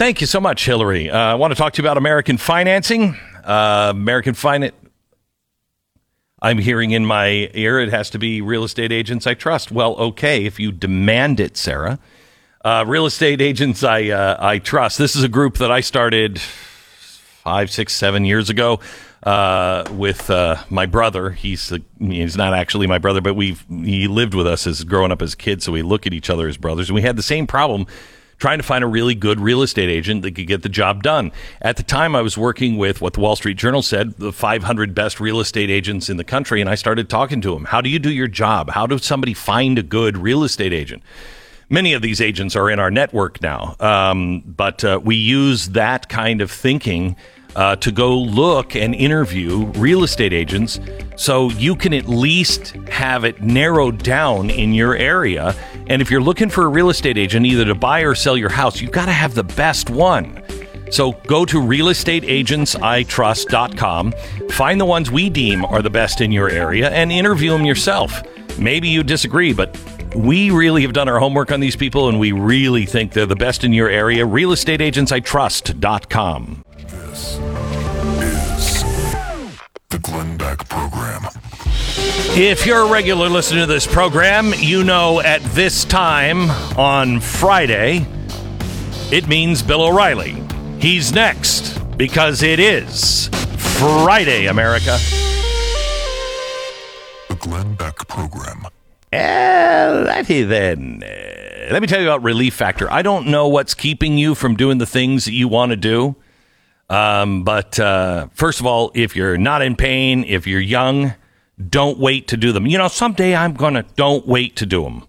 Thank you so much, Hillary. Uh, I want to talk to you about American financing. Uh, American finance. I'm hearing in my ear it has to be real estate agents I trust. Well, okay, if you demand it, Sarah. Uh, real estate agents I uh, I trust. This is a group that I started five, six, seven years ago uh, with uh, my brother. He's he's not actually my brother, but we he lived with us as growing up as kids, so we look at each other as brothers. And we had the same problem trying to find a really good real estate agent that could get the job done. At the time, I was working with what the Wall Street Journal said the 500 best real estate agents in the country, and I started talking to them. How do you do your job? How does somebody find a good real estate agent? Many of these agents are in our network now, um, but uh, we use that kind of thinking uh, to go look and interview real estate agents so you can at least have it narrowed down in your area. And if you're looking for a real estate agent, either to buy or sell your house, you've got to have the best one. So go to realestateagentsitrust.com, find the ones we deem are the best in your area, and interview them yourself. Maybe you disagree, but we really have done our homework on these people and we really think they're the best in your area. Realestateagentsitrust.com. the Glenn Beck Program. If you're a regular listener to this program, you know at this time on Friday, it means Bill O'Reilly. He's next because it is Friday, America. The Glenn Beck Program. Alrighty then. Uh, let me tell you about Relief Factor. I don't know what's keeping you from doing the things that you want to do. Um, but uh, first of all, if you're not in pain, if you're young, don't wait to do them. You know, someday I'm going to don't wait to do them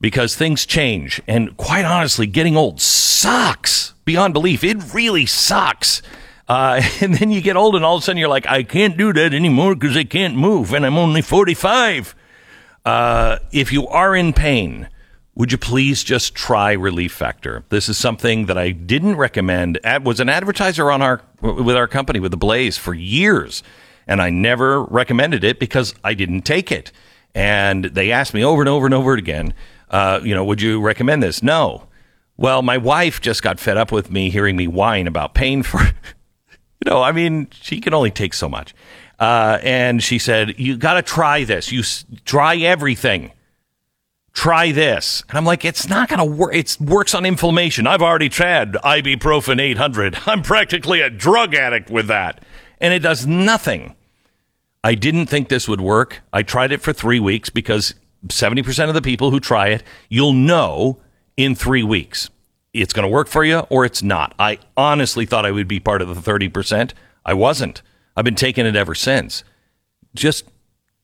because things change. And quite honestly, getting old sucks beyond belief. It really sucks. Uh, and then you get old, and all of a sudden you're like, I can't do that anymore because I can't move, and I'm only 45. Uh, if you are in pain, would you please just try Relief Factor? This is something that I didn't recommend. Ad was an advertiser on our with our company with the Blaze for years, and I never recommended it because I didn't take it. And they asked me over and over and over again, uh, you know, would you recommend this? No. Well, my wife just got fed up with me hearing me whine about pain for, you know, I mean, she can only take so much. Uh, and she said, "You got to try this. You s- try everything. Try this." And I'm like, "It's not going to work. It works on inflammation. I've already tried ibuprofen 800. I'm practically a drug addict with that, and it does nothing." I didn't think this would work. I tried it for three weeks because 70% of the people who try it, you'll know in three weeks. It's going to work for you or it's not. I honestly thought I would be part of the 30%. I wasn't. I've been taking it ever since. Just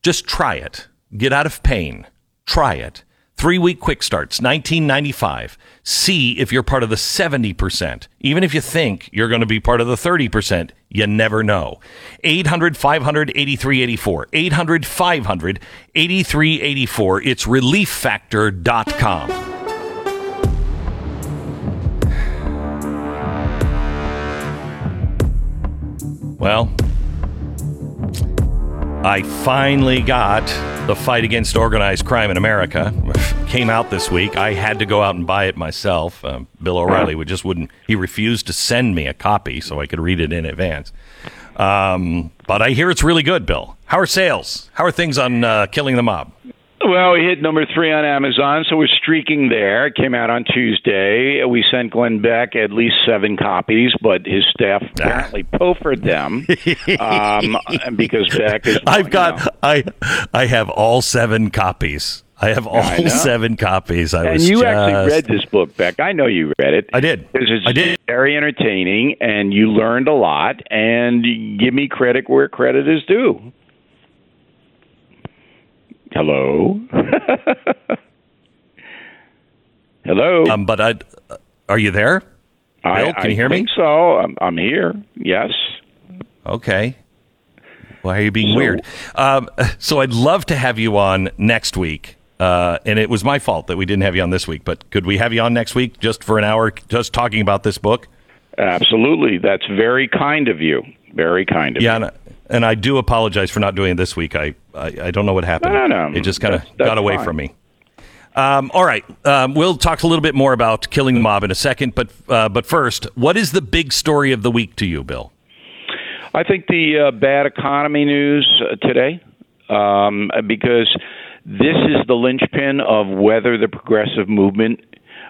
just try it. Get out of pain. Try it. Three week quick starts, 1995. See if you're part of the 70%. Even if you think you're going to be part of the 30%, you never know. 800 500 8384. 800 500 8384. It's relieffactor.com. Well, I finally got the fight against organized crime in America. Came out this week. I had to go out and buy it myself. Um, Bill O'Reilly would just wouldn't. He refused to send me a copy so I could read it in advance. Um, but I hear it's really good, Bill. How are sales? How are things on uh, Killing the Mob? Well, we hit number three on Amazon, so we're streaking there. It came out on Tuesday. We sent Glenn Beck at least seven copies, but his staff apparently pilfered them um, because Beck is. I've got. know. I I have all seven copies. I have all I seven copies. I And you just, actually read this book, Beck. I know you read it. I did. I did. very entertaining, and you learned a lot. And give me credit where credit is due. Hello. Hello. Um, but I, are you there? I, Bill, can I you hear me? So I'm, I'm here. Yes. Okay. Why are you being So- weird? Um, so I'd love to have you on next week. Uh, and it was my fault that we didn't have you on this week. But could we have you on next week just for an hour, just talking about this book? Absolutely. That's very kind of you. Very kind of Yeah, you. and, and I do apologize for not doing it this week. I I, I don't know what happened. No, no, no. It just kind of got away fine. from me. Um, all right, um, we'll talk a little bit more about killing the mob in a second, but uh, but first, what is the big story of the week to you, Bill? I think the uh, bad economy news uh, today, um, because this is the linchpin of whether the progressive movement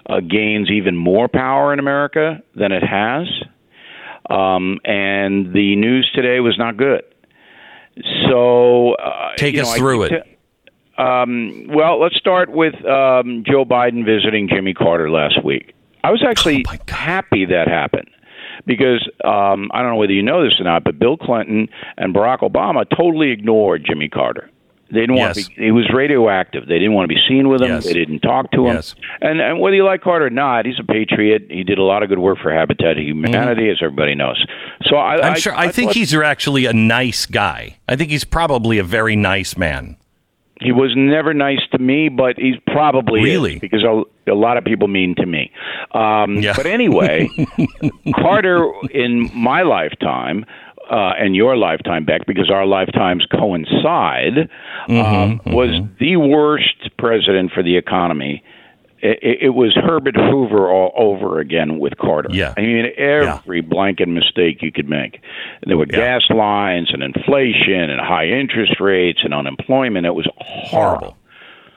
uh, gains even more power in America than it has. Um, and the news today was not good. So, uh, take us know, through it. To, um, well, let's start with um, Joe Biden visiting Jimmy Carter last week. I was actually oh happy that happened because um, I don't know whether you know this or not, but Bill Clinton and Barack Obama totally ignored Jimmy Carter. They didn't want yes. to be. He was radioactive. They didn't want to be seen with him. Yes. They didn't talk to him. Yes. And, and whether you like Carter or not, he's a patriot. He did a lot of good work for Habitat Humanity, mm-hmm. as everybody knows. So I, I'm I, sure. I, I think thought, he's actually a nice guy. I think he's probably a very nice man. He was never nice to me, but he's probably really is, because a, a, lot of people mean to me. Um, yeah. But anyway, Carter in my lifetime uh, and your lifetime, Beck, because our lifetimes coincide, mm-hmm, um, mm-hmm. was the worst president for the economy. It, it, was Herbert Hoover all over again with Carter. Yeah. I mean, every yeah. blanket mistake you could make. There were yeah. gas lines and inflation and high interest rates and unemployment. It was horrible.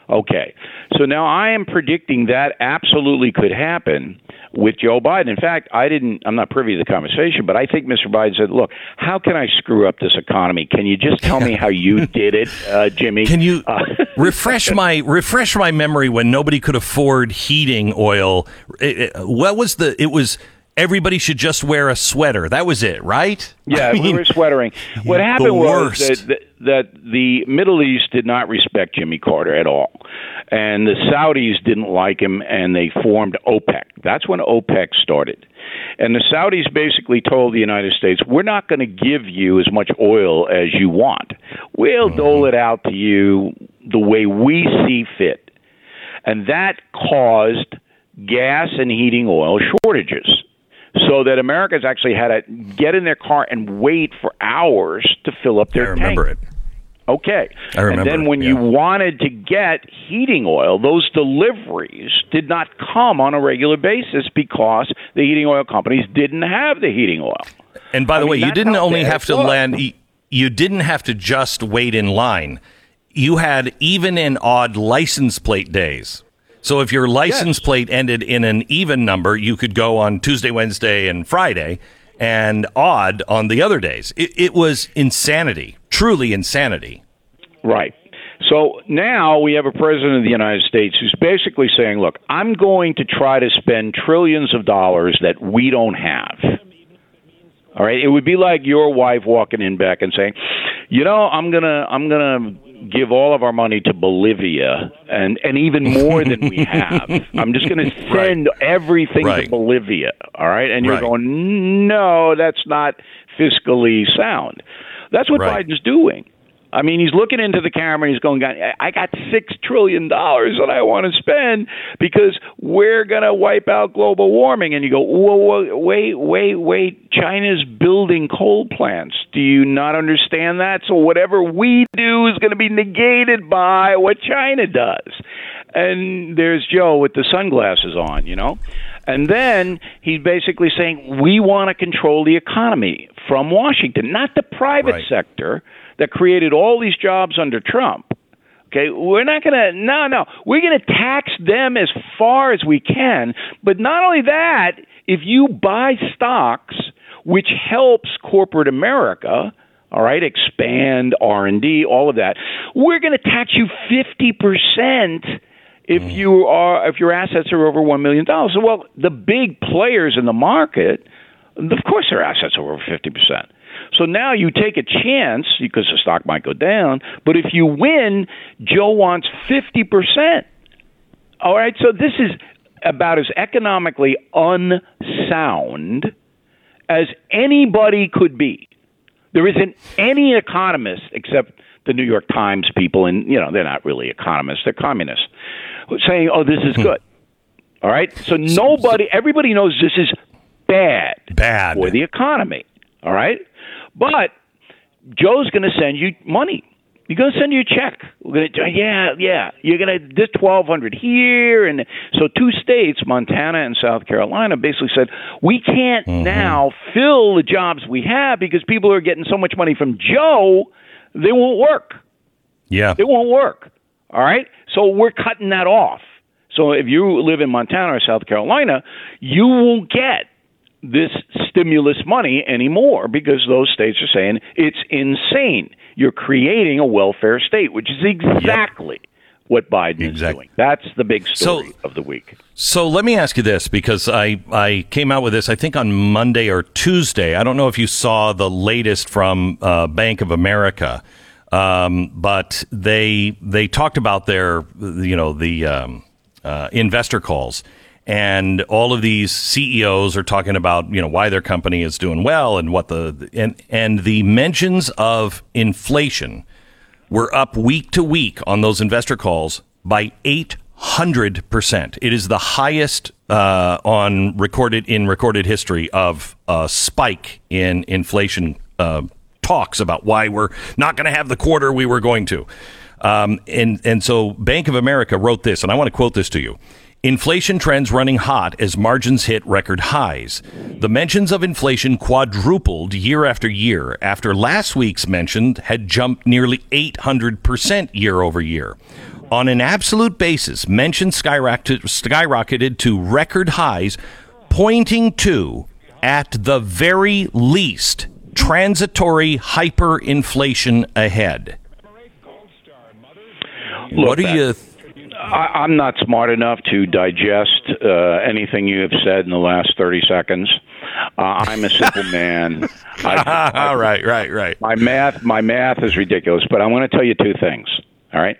Okay. So now I am predicting that absolutely could happen with Joe Biden. In fact, I didn't I'm not privy to the conversation, but I think Mr. Biden said, "Look, how can I screw up this economy? Can you just tell me how you did it, uh, Jimmy?" Can you uh, refresh my refresh my memory when nobody could afford heating oil? It, it, what was the it was everybody should just wear a sweater. That was it, right? Yeah, I mean, we were sweatering. What happened was that, that that the Middle East did not respect Jimmy Carter at all, and the Saudis didn't like him, and they formed OPEC. That's when OPEC started. And the Saudis basically told the United States, "We're not going to give you as much oil as you want. We'll Mm-hmm. dole it out to you the way we see fit." And that caused gas and heating oil shortages so that Americans actually had to get in their car and wait for hours to fill up their I remember tank. it. Okay. I remember and then when yeah. you wanted to get heating oil, those deliveries did not come on a regular basis because the heating oil companies didn't have the heating oil. And by I the mean, way, you didn't only have to was. land. you- You didn't have to just wait in line. You had even in odd license plate days. So if your license Yes. plate ended in an even number, you could go on Tuesday, Wednesday, and Friday, and odd on the other days. It, it was insanity, truly insanity. Right. So now we have a president of the United States who's basically saying, look, I'm going to try to spend trillions of dollars that we don't have. All right. It would be like your wife walking in back and saying, you know, I'm going to, I'm going to give all of our money to Bolivia and, and even more than we have. I'm just going to send everything Right. to Bolivia. All right. And you're Right. going, no, that's not fiscally sound. That's what Right. Biden's doing. I mean, he's looking into the camera and he's going, I got six trillion dollars that I want to spend because we're going to wipe out global warming. And you go, whoa, whoa, wait, wait, wait. China's building coal plants. Do you not understand that? So whatever we do is going to be negated by what China does. And there's Joe with the sunglasses on, you know? And then he's basically saying, we want to control the economy from Washington, not the private Right. sector that created all these jobs under Trump. Okay, we're not going to, no, no. We're going to tax them as far as we can. But not only that, if you buy stocks, which helps corporate America, all right, expand R&D, all of that, we're going to tax you 50% if mm. you are if your assets are over 1 million dollars. So well, the big players in the market, of course their assets are over 50%. So now you take a chance because the stock might go down, but if you win, Joe wants 50%. All right, so this is about as economically unsound as anybody could be. There isn't any economist except the New York Times people, and you know they're not really economists; they're communists, saying, "Oh, this is hmm. good." All right, so nobody, everybody knows this is bad, Bad. for the economy. All right, but Joe's going to send you money. You're going to send you a check. We're going to, yeah, yeah. You're going to this twelve hundred here, and so two states, Montana and South Carolina, basically said we can't Mm-hmm. now fill the jobs we have because people are getting so much money from Joe, they won't work. Yeah. It won't work. All right? So we're cutting that off. So if you live in Montana or South Carolina, you won't get this stimulus money anymore because those states are saying it's insane. You're creating a welfare state, which is exactly what Biden is doing. That's the big story So- of the week. So let me ask you this because I, I came out with this, I think on Monday or Tuesday. I don't know if you saw the latest from uh, Bank of America, um, but they they talked about their, you know, the um, uh, investor calls. And all of these CEOs are talking about, you know, why their company is doing well and what the and and the mentions of inflation we're up week to week on those investor calls by 800%. It is the highest uh, on recorded in recorded history of a spike in inflation uh, talks about why we're not going to have the quarter we were going to. Um, and, and so Bank of America wrote this, and I want to quote this to you. Inflation trends running hot as margins hit record highs. The mentions of inflation quadrupled year after year after last week's mention had jumped nearly 800% year over year. On an absolute basis, mentions skyrocketed, skyrocketed to record highs, pointing to, at the very least, transitory hyperinflation ahead. Look, what do you? I, I'm not smart enough to digest uh, anything you have said in the last 30 seconds. Uh, I'm a simple man. I, All right, right, right. my math my math is ridiculous but i want to tell you two things all right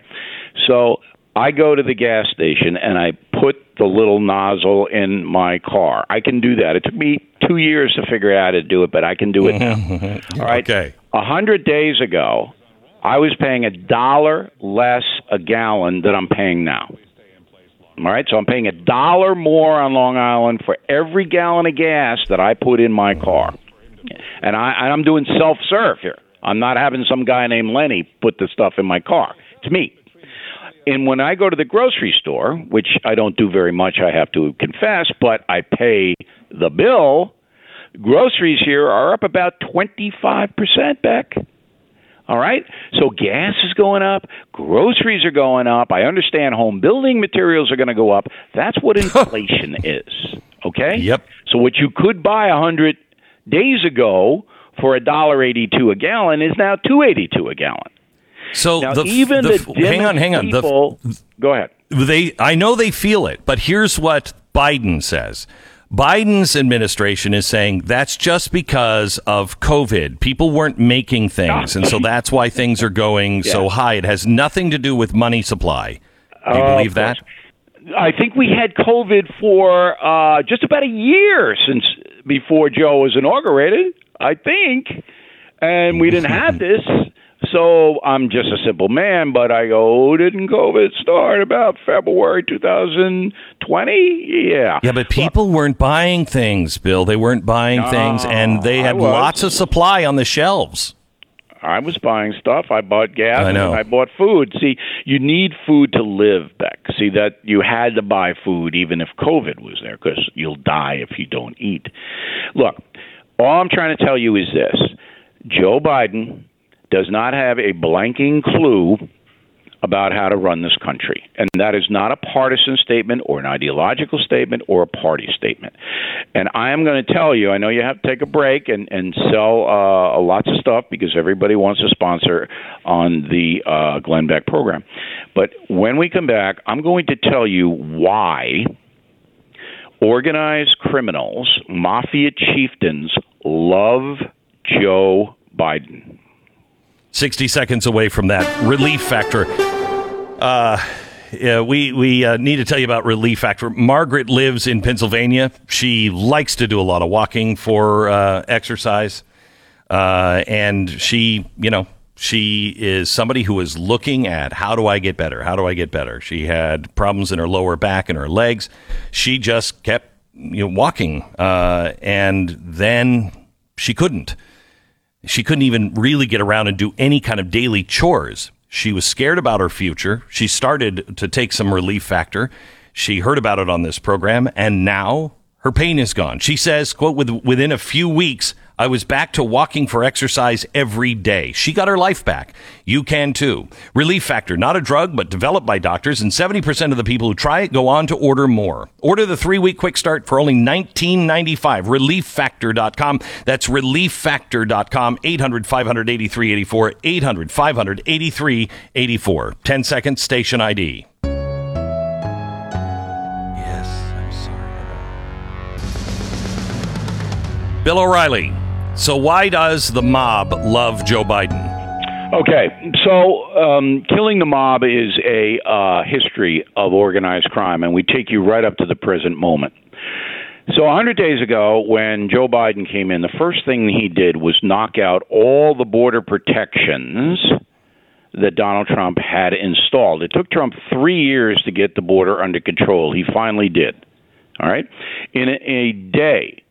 so i go to the gas station and i put the little nozzle in my car i can do that it took me two years to figure out how to do it but i can do it now all right Okay. a hundred days ago i was paying a dollar less a gallon than i'm paying now all right, so I'm paying a dollar more on Long Island for every gallon of gas that I put in my car, and I, I'm doing self serve here. I'm not having some guy named Lenny put the stuff in my car. It's me. And when I go to the grocery store, which I don't do very much, I have to confess, but I pay the bill. Groceries here are up about 25% back. All right? So gas is going up, groceries are going up. I understand home building materials are going to go up. That's what inflation is. Okay? Yep. So what you could buy a 100 days ago for a dollar 82 a gallon is now 282 a gallon. So Now the, even the, the, hang on, hang on. The, people, go ahead. they I know they feel it, but here's what Biden says. Biden's administration is saying that's just because of COVID. People weren't making things, and so that's why things are going so high. It has nothing to do with money supply. Do you Uh, believe that? I think we had COVID for uh, just about a year since before Joe was inaugurated. I think, and we didn't have this. So I'm just a simple man, but I go, oh, didn't COVID start about February 2020? Yeah. Yeah, but people weren't buying things, Bill. They weren't buying things, and they had lots of supply on the shelves. I was buying stuff. I bought gas. I know. And I bought food. See, you need food to live, Beck. See that you had to buy food even if COVID was there because you'll die if you don't eat. Look, all I'm trying to tell you is this: Joe Biden does not have a blanking clue about how to run this country. And that is not a partisan statement or an ideological statement or a party statement. And I am going to tell you, I know you have to take a break and, and sell uh, lots of stuff because everybody wants to sponsor on the uh, Glenn Beck program. But when we come back, I'm going to tell you why organized criminals, mafia chieftains, love Joe Biden. 60 seconds away from that relief factor. Uh, yeah, we we uh, need to tell you about relief factor. Margaret lives in Pennsylvania. She likes to do a lot of walking for uh, exercise, uh, and she, you know, she is somebody who is looking at how do I get better? How do I get better? She had problems in her lower back and her legs. She just kept you know walking, uh, and then she couldn't she couldn't even really get around and do any kind of daily chores. She was scared about her future. She started to take some relief factor. She heard about it on this program, and now her pain is gone. She says, quote, within a few weeks, I was back to walking for exercise every day. She got her life back. You can too. Relief Factor, not a drug, but developed by doctors, and 70% of the people who try it go on to order more. Order the three week quick start for only $19.95. ReliefFactor.com. That's ReliefFactor.com. 800 583 84. 800 583 84. 10 seconds, station ID. Yes, I'm sorry. Bill O'Reilly. So, why does the mob love Joe Biden? Okay, so um, killing the mob is a uh, history of organized crime, and we take you right up to the present moment. So, 100 days ago, when Joe Biden came in, the first thing he did was knock out all the border protections that Donald Trump had installed. It took Trump three years to get the border under control. He finally did. All right? In a, a day,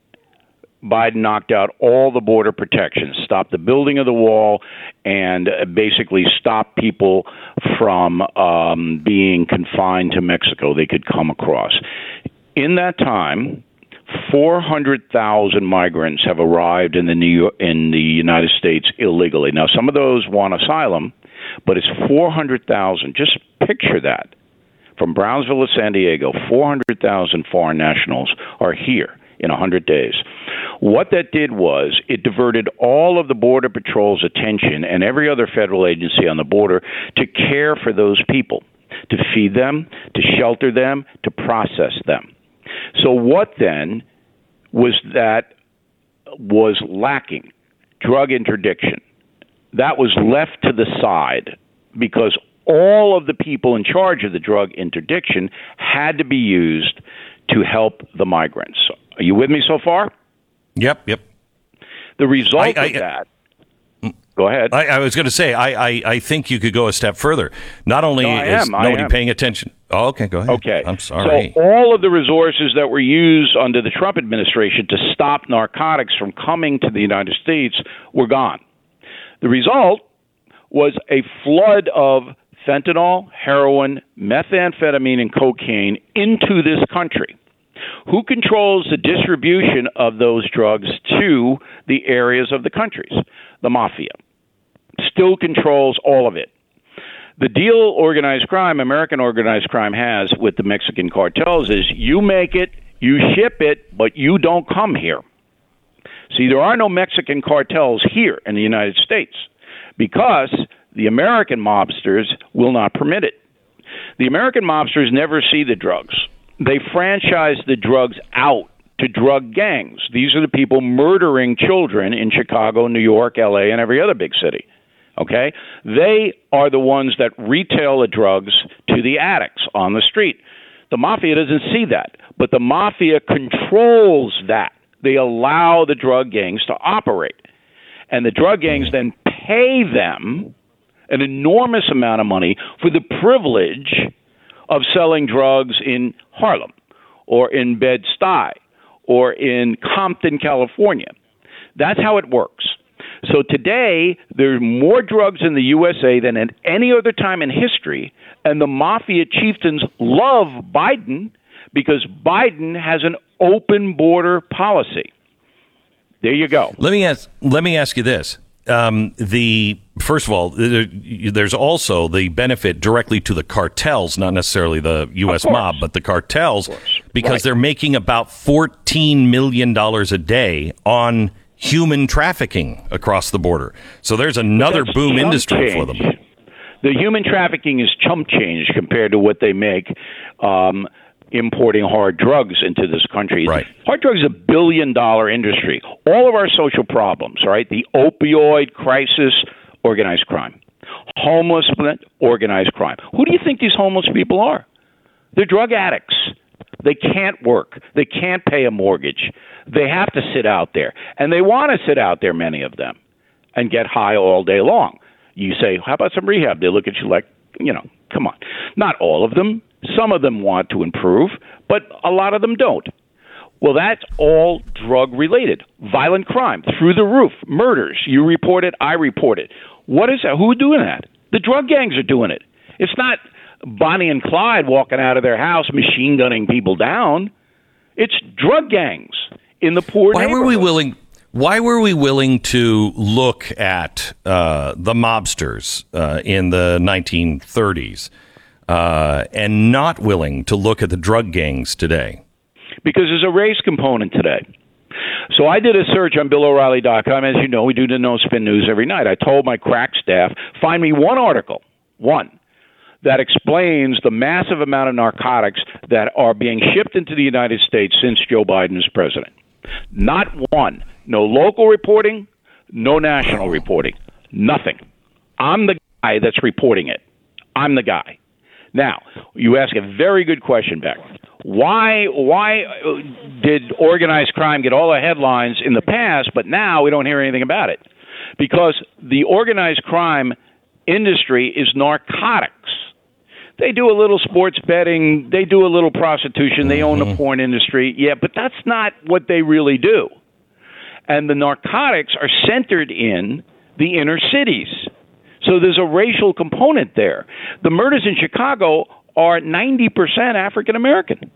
Biden knocked out all the border protections, stopped the building of the wall, and basically stopped people from um, being confined to Mexico. They could come across. In that time, 400,000 migrants have arrived in the New York, in the United States illegally. Now, some of those want asylum, but it's 400,000. Just picture that. From Brownsville to San Diego, 400,000 foreign nationals are here in 100 days. What that did was it diverted all of the Border Patrol's attention and every other federal agency on the border to care for those people, to feed them, to shelter them, to process them. So, what then was that was lacking? Drug interdiction. That was left to the side because all of the people in charge of the drug interdiction had to be used to help the migrants. Are you with me so far? Yep, yep. The result I, I, of that. Go ahead. I, I was going to say, I, I, I think you could go a step further. Not only no, is nobody paying attention. Oh, okay, go ahead. Okay. I'm sorry. So, all of the resources that were used under the Trump administration to stop narcotics from coming to the United States were gone. The result was a flood of fentanyl, heroin, methamphetamine, and cocaine into this country. Who controls the distribution of those drugs to the areas of the countries? The mafia. Still controls all of it. The deal organized crime, American organized crime has with the Mexican cartels is you make it, you ship it, but you don't come here. See, there are no Mexican cartels here in the United States because the American mobsters will not permit it. The American mobsters never see the drugs they franchise the drugs out to drug gangs. These are the people murdering children in Chicago, New York, LA, and every other big city. Okay? They are the ones that retail the drugs to the addicts on the street. The mafia doesn't see that, but the mafia controls that. They allow the drug gangs to operate. And the drug gangs then pay them an enormous amount of money for the privilege of selling drugs in Harlem or in Bed-Stuy or in Compton, California. That's how it works. So today, there's more drugs in the USA than at any other time in history, and the mafia chieftains love Biden because Biden has an open border policy. There you go. Let me ask. Let me ask you this: um, the first of all, there's also the benefit directly to the cartels, not necessarily the U.S. mob, but the cartels, because right. they're making about $14 million a day on human trafficking across the border. So there's another boom industry change. for them. The human trafficking is chump change compared to what they make. Um, importing hard drugs into this country. Right. Hard drugs is a billion dollar industry. All of our social problems, right? The opioid crisis, organized crime. Homelessness, organized crime. Who do you think these homeless people are? They're drug addicts. They can't work. They can't pay a mortgage. They have to sit out there. And they want to sit out there, many of them, and get high all day long. You say, How about some rehab? They look at you like, you know, come on. Not all of them. Some of them want to improve, but a lot of them don't. Well, that's all drug related. Violent crime through the roof, murders. You report it, I report it. What is that? Who's doing that? The drug gangs are doing it. It's not Bonnie and Clyde walking out of their house machine gunning people down. It's drug gangs in the poor. Why were we willing? Why were we willing to look at uh, the mobsters uh, in the 1930s uh, and not willing to look at the drug gangs today? Because there's a race component today. So I did a search on BillO'Reilly.com. As you know, we do the No Spin News every night. I told my crack staff, find me one article, one, that explains the massive amount of narcotics that are being shipped into the United States since Joe Biden is president. Not one. No local reporting, no national reporting. Nothing. I'm the guy that's reporting it. I'm the guy. Now, you ask a very good question, Beck. Why why did organized crime get all the headlines in the past, but now we don't hear anything about it? Because the organized crime industry is narcotics. They do a little sports betting, they do a little prostitution, they own the mm-hmm. porn industry. Yeah, but that's not what they really do. And the narcotics are centered in the inner cities. So there's a racial component there. The murders in Chicago are 90% African American.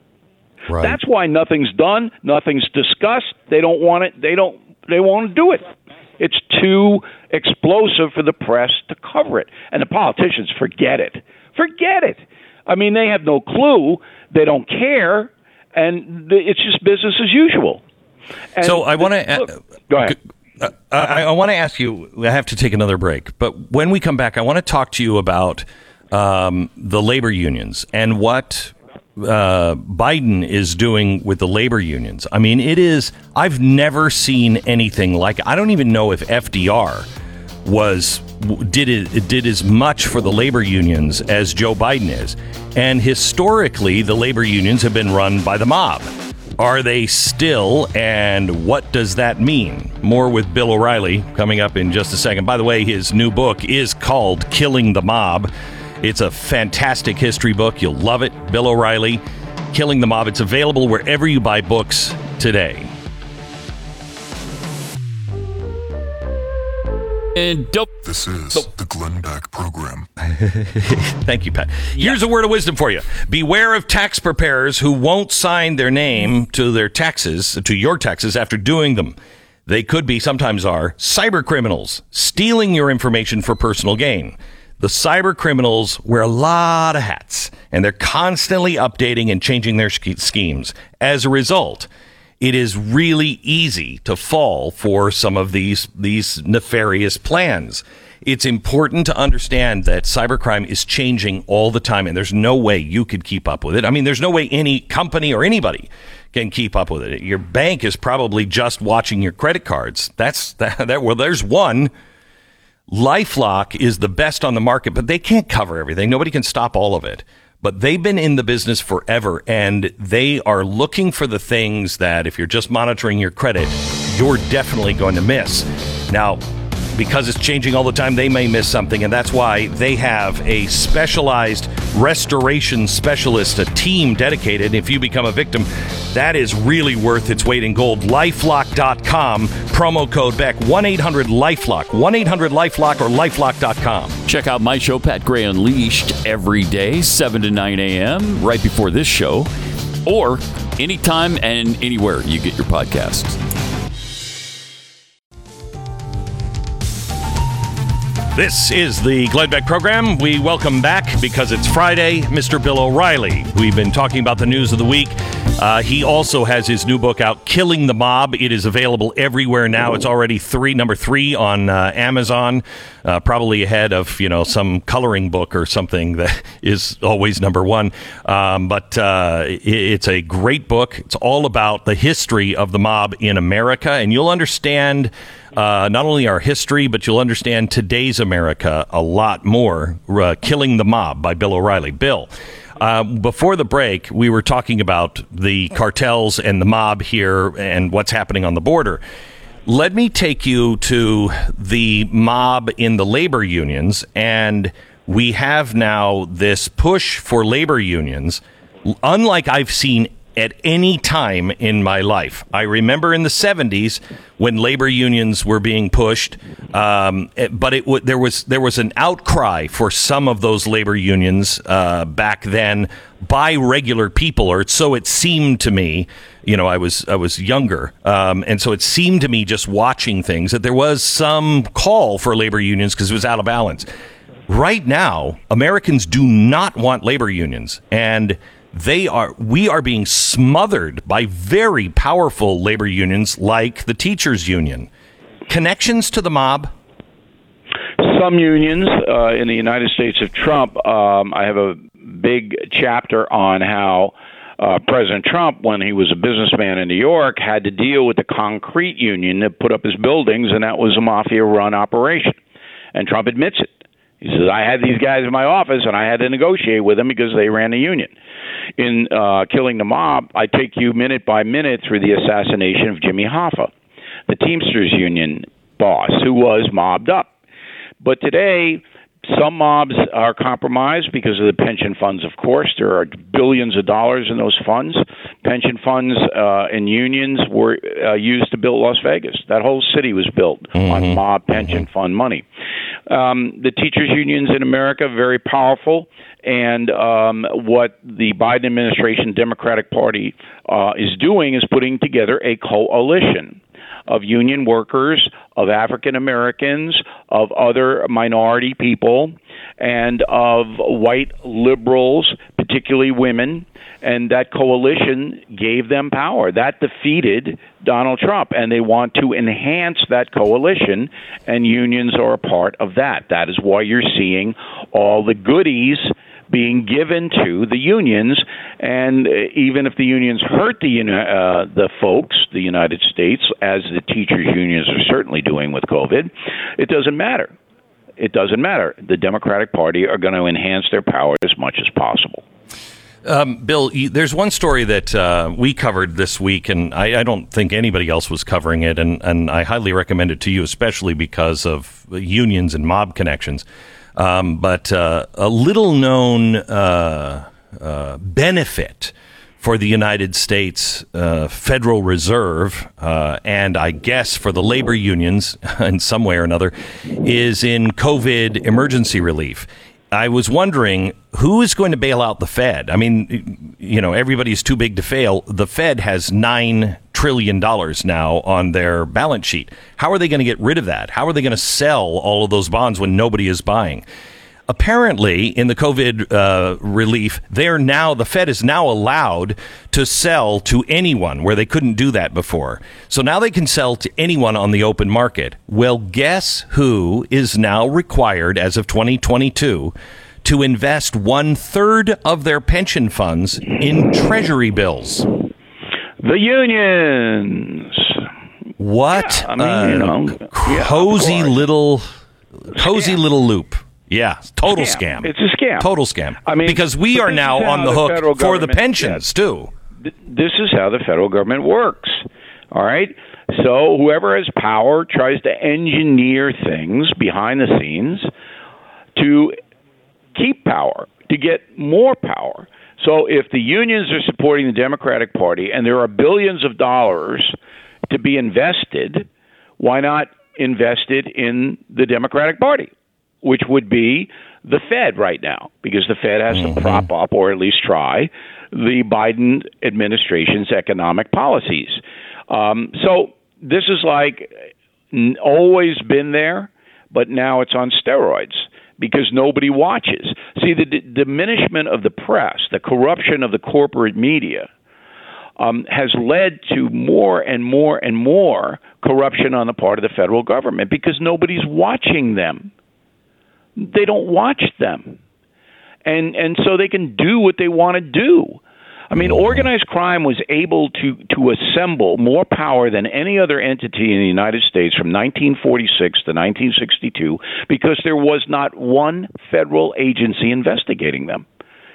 Right. That's why nothing's done, nothing's discussed. They don't want it. They don't. They won't do it. It's too explosive for the press to cover it, and the politicians forget it. Forget it. I mean, they have no clue. They don't care, and it's just business as usual. And so I want to uh, go ahead. Uh, I, I want to ask you. I have to take another break, but when we come back, I want to talk to you about um, the labor unions and what uh, Biden is doing with the labor unions. I mean, it is. I've never seen anything like. I don't even know if FDR was did it did as much for the labor unions as Joe Biden is. And historically, the labor unions have been run by the mob. Are they still? And what does that mean? More with Bill O'Reilly coming up in just a second. By the way, his new book is called Killing the Mob. It's a fantastic history book. You'll love it. Bill O'Reilly, Killing the Mob. It's available wherever you buy books today. And dope. This is dope. the Glenn Beck program. Thank you, Pat. Here's yeah. a word of wisdom for you. Beware of tax preparers who won't sign their name to their taxes, to your taxes after doing them. They could be, sometimes are, cyber criminals stealing your information for personal gain. The cyber criminals wear a lot of hats and they're constantly updating and changing their schemes. As a result, it is really easy to fall for some of these these nefarious plans. It's important to understand that cybercrime is changing all the time and there's no way you could keep up with it. I mean, there's no way any company or anybody can keep up with it. Your bank is probably just watching your credit cards. That's that, that well there's one Lifelock is the best on the market, but they can't cover everything. Nobody can stop all of it. But they've been in the business forever and they are looking for the things that if you're just monitoring your credit, you're definitely going to miss. Now, because it's changing all the time, they may miss something. And that's why they have a specialized restoration specialist, a team dedicated. If you become a victim, that is really worth its weight in gold. Lifelock.com, promo code Beck 1 800 Lifelock, 1 800 Lifelock or lifelock.com. Check out my show, Pat Gray Unleashed, every day, 7 to 9 a.m., right before this show, or anytime and anywhere you get your podcasts. This is the Glenn Beck program. We welcome back because it's Friday, Mr. Bill O'Reilly. We've been talking about the news of the week. Uh, he also has his new book out, Killing the Mob. It is available everywhere now. It's already three, number three on uh, Amazon, uh, probably ahead of you know some coloring book or something that is always number one. Um, but uh, it, it's a great book. It's all about the history of the mob in America, and you'll understand uh, not only our history, but you'll understand today's America a lot more. Uh, Killing the Mob by Bill O'Reilly. Bill. Uh, before the break, we were talking about the cartels and the mob here and what's happening on the border. Let me take you to the mob in the labor unions. And we have now this push for labor unions, unlike I've seen at any time in my life. I remember in the 70s when labor unions were being pushed, um, but it w- there was there was an outcry for some of those labor unions uh, back then by regular people, or so it seemed to me. You know, I was I was younger, um, and so it seemed to me just watching things that there was some call for labor unions because it was out of balance. Right now, Americans do not want labor unions, and they are we are being smothered by very powerful labor unions like the teachers union connections to the mob some unions uh, in the united states of trump um, i have a big chapter on how uh, President Trump, when he was a businessman in New York, had to deal with the concrete union that put up his buildings, and that was a mafia run operation. And Trump admits it. He says, I had these guys in my office, and I had to negotiate with them because they ran the union in uh, Killing the Mob, I take you minute by minute through the assassination of Jimmy Hoffa, the Teamsters Union boss who was mobbed up. But today, some mobs are compromised because of the pension funds, of course. There are billions of dollars in those funds. Pension funds uh, and unions were uh, used to build Las Vegas. That whole city was built mm-hmm. on mob pension mm-hmm. fund money. Um, the teachers' unions in America, very powerful. And um, what the Biden administration, Democratic Party, uh, is doing is putting together a coalition of union workers, of African Americans, of other minority people, and of white liberals, particularly women. And that coalition gave them power. That defeated Donald Trump. And they want to enhance that coalition, and unions are a part of that. That is why you're seeing all the goodies being given to the unions, and uh, even if the unions hurt the uh, the folks, the United States, as the teachers' unions are certainly doing with COVID, it doesn't matter. It doesn't matter. The Democratic Party are going to enhance their power as much as possible. Um, Bill, there's one story that uh, we covered this week, and I, I, don't think anybody else was covering it, and, and I highly recommend it to you, especially because of unions and mob connections. Um, but uh, a little known uh, uh, benefit for the United States uh, Federal Reserve, uh, and I guess for the labor unions in some way or another, is in COVID emergency relief. I was wondering who is going to bail out the Fed. I mean, you know, everybody's too big to fail. The Fed has nine trillion dollars now on their balance sheet. How are they going to get rid of that? How are they going to sell all of those bonds when nobody is buying? Apparently in the COVID uh, relief, they're now the Fed is now allowed to sell to anyone where they couldn't do that before. So now they can sell to anyone on the open market. Well, guess who is now required as of 2022 to invest one third of their pension funds in Treasury bills? The unions. What? Yeah, I mean, you know, cozy yeah, little, cozy yeah. little loop. Yeah, total scam. scam. It's a scam. Total scam. I mean, because we are now on the, the hook for the pensions yes, too. This is how the federal government works. All right. So whoever has power tries to engineer things behind the scenes to keep power, to get more power. So if the unions are supporting the Democratic Party and there are billions of dollars to be invested, why not invest it in the Democratic Party? Which would be the Fed right now, because the Fed has mm-hmm. to prop up or at least try the Biden administration's economic policies. Um, so this is like always been there, but now it's on steroids because nobody watches. See, the d- diminishment of the press, the corruption of the corporate media, um, has led to more and more and more corruption on the part of the federal government because nobody's watching them they don't watch them. And and so they can do what they want to do. I mean, mm-hmm. organized crime was able to to assemble more power than any other entity in the United States from 1946 to 1962 because there was not one federal agency investigating them.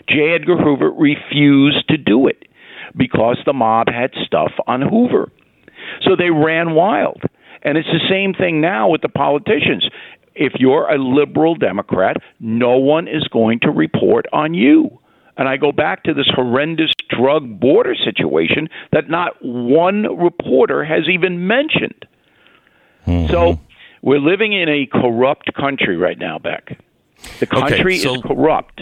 J. Edgar Hoover refused to do it because the mob had stuff on Hoover. So they ran wild. And it's the same thing now with the politicians if you're a liberal Democrat, no one is going to report on you And I go back to this horrendous drug border situation that not one reporter has even mentioned. Mm-hmm. So we're living in a corrupt country right now, Beck. The country okay, so is corrupt.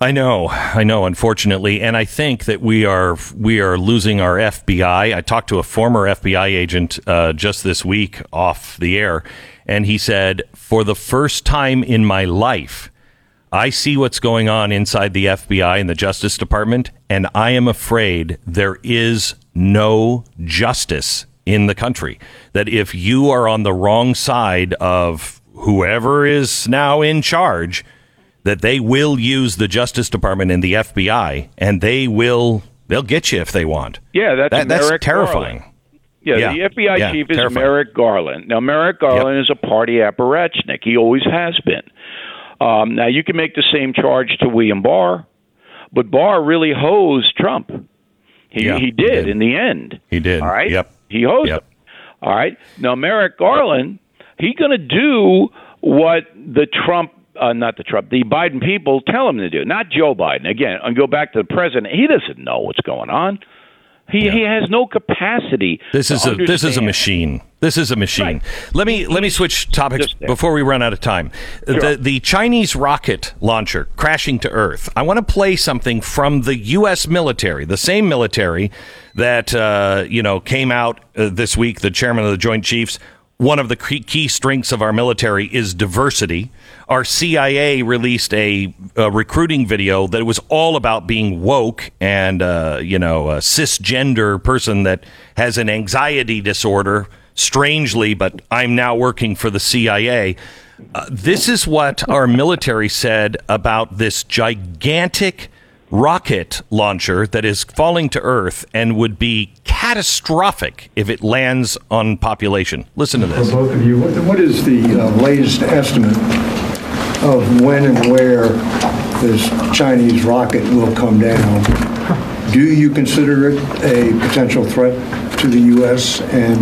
I know, I know. Unfortunately, and I think that we are we are losing our FBI. I talked to a former FBI agent uh, just this week off the air, and he said, "For the first time in my life, I see what's going on inside the FBI and the Justice Department, and I am afraid there is no justice in the country. That if you are on the wrong side of whoever is now in charge." that they will use the Justice Department and the FBI, and they will they'll get you if they want. Yeah, that's that, that's terrifying. Yeah, yeah, the FBI yeah, chief is terrifying. Merrick Garland. Now, Merrick Garland yep. is a party apparatchnik. He always has been. Um, now, you can make the same charge to William Barr, but Barr really hosed Trump. He, yeah, he, did, he, did, in the end. He did. All right. Yep. He hosed yep. him. All right. Now, Merrick Garland, he's going to do what the Trump uh, not the Trump, the Biden people tell him to do. Not Joe Biden. Again, and go back to the president. He doesn't know what's going on. He, yeah. he has no capacity. This is a understand. this is a machine. This is a machine. Right. Let me let me switch topics before we run out of time. Sure. The the Chinese rocket launcher crashing to Earth. I want to play something from the U.S. military, the same military that uh, you know came out uh, this week. The chairman of the Joint Chiefs one of the key strengths of our military is diversity. Our CIA released a, a recruiting video that was all about being woke and, uh, you know, a cisgender person that has an anxiety disorder, strangely, but I'm now working for the CIA. Uh, this is what our military said about this gigantic rocket launcher that is falling to Earth and would be catastrophic if it lands on population. Listen to this. For both of you, what is the uh, latest estimate of when and where this Chinese rocket will come down? Do you consider it a potential threat to the U.S. and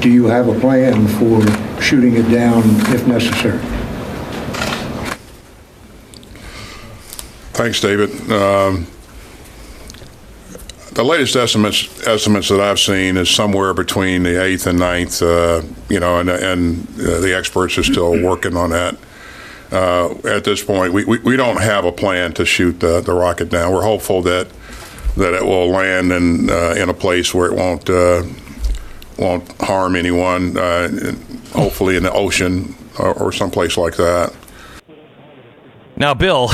do you have a plan for shooting it down if necessary? Thanks, David. Um, the latest estimates estimates that I've seen is somewhere between the eighth and 9th, uh, you know, and, and uh, the experts are still working on that. Uh, at this point, we, we, we, don't have a plan to shoot the, the rocket down. We're hopeful that that it will land in uh, in a place where it won't uh, won't harm anyone. Uh, hopefully, in the ocean or, or someplace like that. Now, Bill.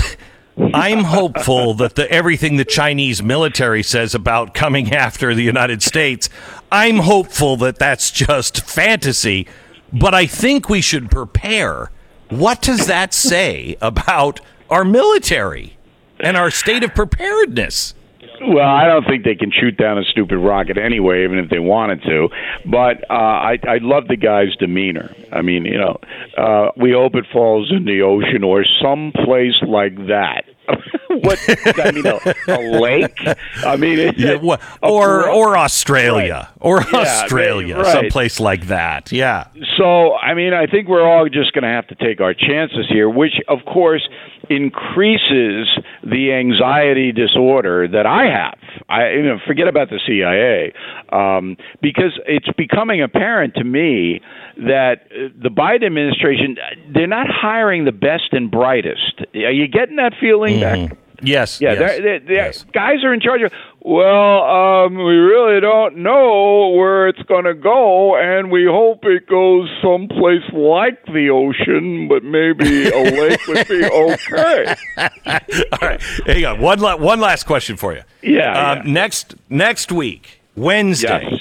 I'm hopeful that the everything the Chinese military says about coming after the United States, I'm hopeful that that's just fantasy, but I think we should prepare. What does that say about our military and our state of preparedness? Well, I don't think they can shoot down a stupid rocket anyway, even if they wanted to. But uh, I, I love the guy's demeanor. I mean, you know, uh, we hope it falls in the ocean or some place like that. what I mean, a, a, lake? I mean, it, yeah, what, or or Australia, right. or yeah, Australia, right. someplace like that. Yeah. So, I mean, I think we're all just going to have to take our chances here, which, of course, increases the anxiety disorder that I have. I you know, forget about the CIA um, because it's becoming apparent to me that the Biden administration they're not hiring the best and brightest. Are you getting that feeling mm-hmm. back? Yes. Yeah. Yes, they're, they're, they're, yes. Guys are in charge of. Well, um, we really don't know where it's going to go, and we hope it goes someplace like the ocean, but maybe a lake would be okay. All right. Hang on. One la- one last question for you. Yeah, um, yeah. Next next week, Wednesday, yes.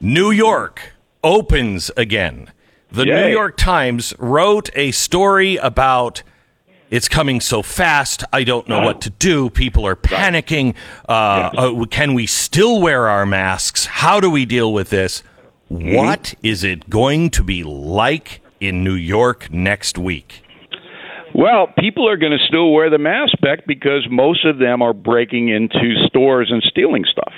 New York opens again. The Yay. New York Times wrote a story about it's coming so fast. I don't know what to do. People are panicking. Uh, uh, can we still wear our masks? How do we deal with this? Mm-hmm. What is it going to be like in New York next week? Well, people are going to still wear the mask back because most of them are breaking into stores and stealing stuff.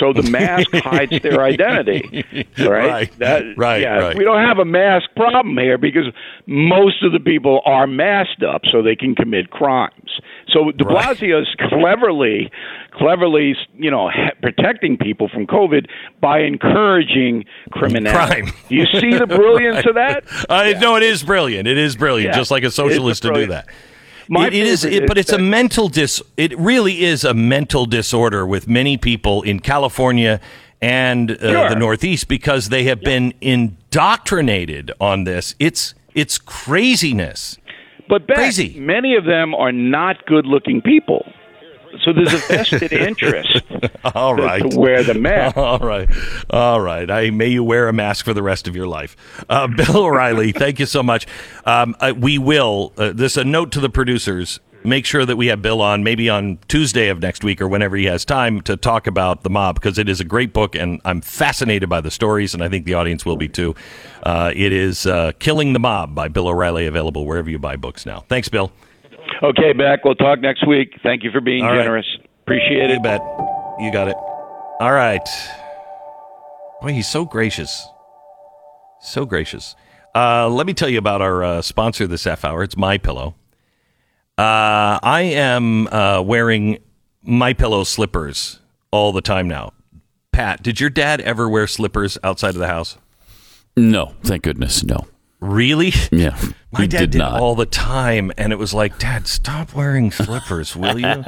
So the mask hides their identity, right? Right, That- right, yeah, right. We don't have a mask problem here because most of the people are masked up so they can commit crimes. So De Right. Blasio is cleverly, cleverly, you know, protecting people from COVID by encouraging criminality. Crime. Do you see the brilliance of that? I no, it is brilliant. It is brilliant, Yeah. just like a socialist to do that. My It- it is, it, but it's a mental dis. It really is a mental disorder with many people in California and uh, Sure. the Northeast because they have been indoctrinated on this. It's it's craziness. But Beck, Crazy. many of them are not good-looking people. So there's a vested interest All right. to- to wear the mask. All right. All right. I may you wear a mask for the rest of your life. Uh, Bill O'Reilly, thank you so much. Um, uh, we will, uh, this a note to the producers. Make sure that we have Bill on maybe on Tuesday of next week or whenever he has time to talk about the mob because it is a great book and I'm fascinated by the stories and I think the audience will be too. Uh, it is uh, Killing the Mob by Bill O'Reilly, available wherever you buy books now. Thanks, Bill. Okay, Beck, we'll talk next week. Thank you for being All right. generous. Appreciate You it. bet. You got it. All right. Boy, he's so gracious. So gracious. Uh, let me tell you about our uh, sponsor this half hour. It's My Pillow. Uh, I am uh, wearing My Pillow slippers all the time now. Pat, did your dad ever wear slippers outside of the house? No, thank goodness, no. Really? Yeah, My dad did did all the time, and it was like, Dad, stop wearing slippers, will you?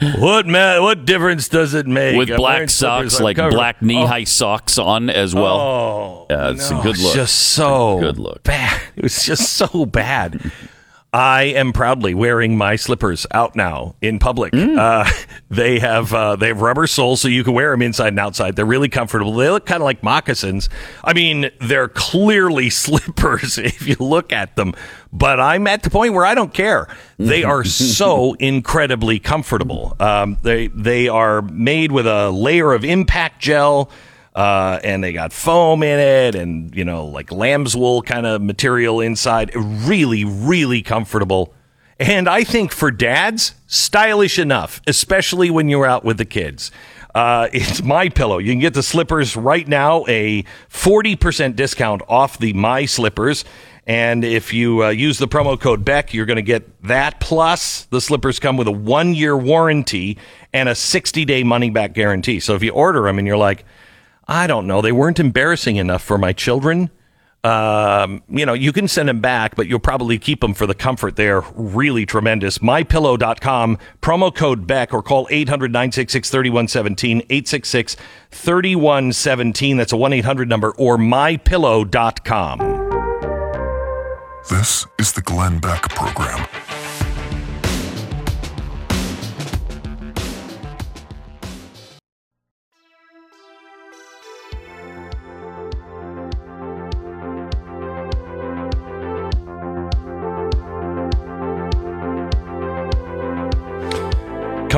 what man? What difference does it make? With I'm black socks, like covered. black knee-high oh. socks on as well. Oh, Yeah, it's a good look. just so Good look. bad. It was just so bad. I am proudly wearing my slippers out now in public. Mm. Uh, they have uh, they have rubber soles, so you can wear them inside and outside. They're really comfortable. They look kind of like moccasins. I mean, they're clearly slippers if you look at them. But I'm at the point where I don't care. They are so incredibly comfortable. Um, they they are made with a layer of impact gel uh, and they got foam in it and you know like lamb's wool kind of material inside. Really really comfortable. And i think for dads stylish enough especially when you're out with the kids. Uh, it's my pillow. You can get the slippers right now a 40% discount off the my slippers. And if you uh, use the promo code beck you're going to get that plus the slippers come with a one year warranty and a 60 day money back guarantee. So if you order them and you're like I don't know. They weren't embarrassing enough for my children. Um, you know, you can send them back, but you'll probably keep them for the comfort. They're really tremendous. MyPillow.com, promo code Beck, or call 800 966 3117, 866 3117. That's a 1 800 number, or MyPillow.com. This is the Glenn Beck Program.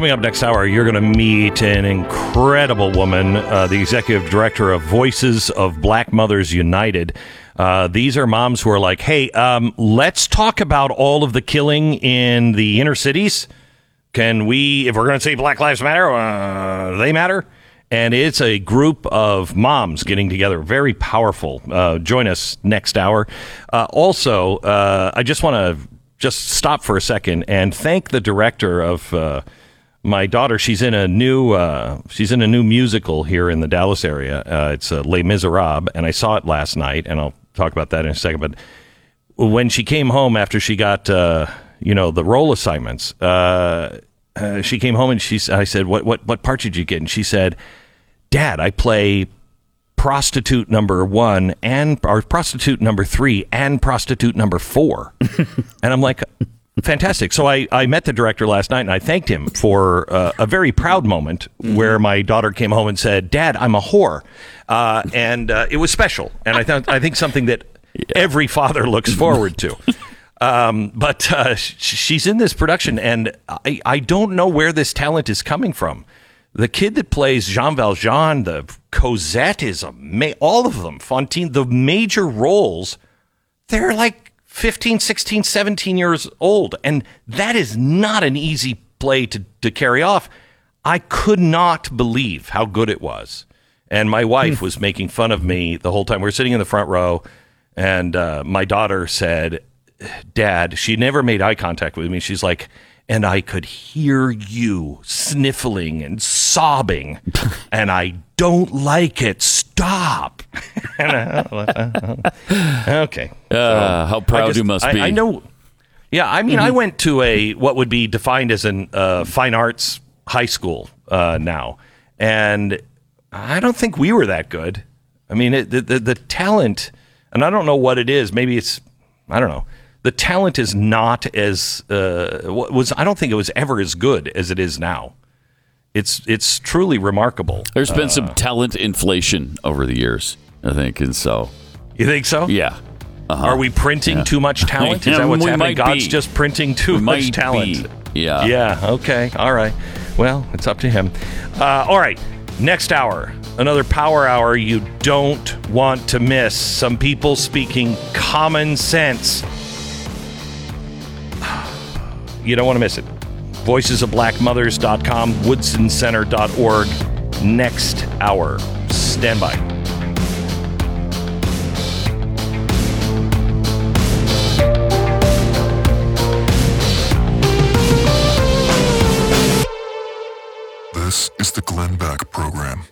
Coming up next hour, you're going to meet an incredible woman, uh, the executive director of Voices of Black Mothers United. Uh, these are moms who are like, hey, um, let's talk about all of the killing in the inner cities. Can we, if we're going to say Black Lives Matter, uh, they matter? And it's a group of moms getting together. Very powerful. Uh, join us next hour. Uh, also, uh, I just want to just stop for a second and thank the director of uh, my daughter. She's in a new uh, she's in a new musical here in the Dallas area. Uh, it's uh, Les Miserables, and I saw it last night, and I'll talk about that in a second. But when she came home after she got uh, you know the role assignments, uh, uh, she came home and she I said, "What what what part did you get?" And she said, "Dad, I play." prostitute number one and or prostitute number three and prostitute number four and i'm like fantastic. So I, I met the director last night and i thanked him for uh, a very proud moment where my daughter came home and said dad i'm a whore. Uh, and uh, it was special. And i thought i think something that every father looks forward to. Um, but uh, sh- she's in this production and I, I don't know where this talent is coming from. The kid that plays Jean Valjean, the Cosette is all of them. Fantine, the major roles, they're like 15, 16, 17 years old. And that is not an easy play to, to carry off. I could not believe how good it was. And my wife was making fun of me the whole time. We were sitting in the front row, and uh, my daughter said, Dad, she never made eye contact with me. She's like, and I could hear you sniffling and sobbing, and I don't like it. Stop. okay. Uh, how proud just- you must I- be. I know. Yeah, I mean, Mm-hmm. I went to a what would be defined as a uh, fine arts high school uh, now, and I don't think we were that good. I mean, it, the, the the talent, and I don't know what it is. Maybe it's I don't know. The talent is not as uh, was. I don't think it was ever as good as it is now. It's it's truly remarkable. There's been Uh. some talent inflation over the years, I think, and so You think so? yeah. Uh-huh. Are we printing too much talent? Is that what's We happening? God's be. just printing too We much talent. be. Yeah. Yeah. Okay. All right. Well, it's up to him. Uh, all right. Next hour, another power hour you don't want to miss. Some people speaking common sense. You don't want to miss it. Voicesofblackmothers.com, woodsoncenter.org. Next hour. Stand by. This is the Glenn Beck Program.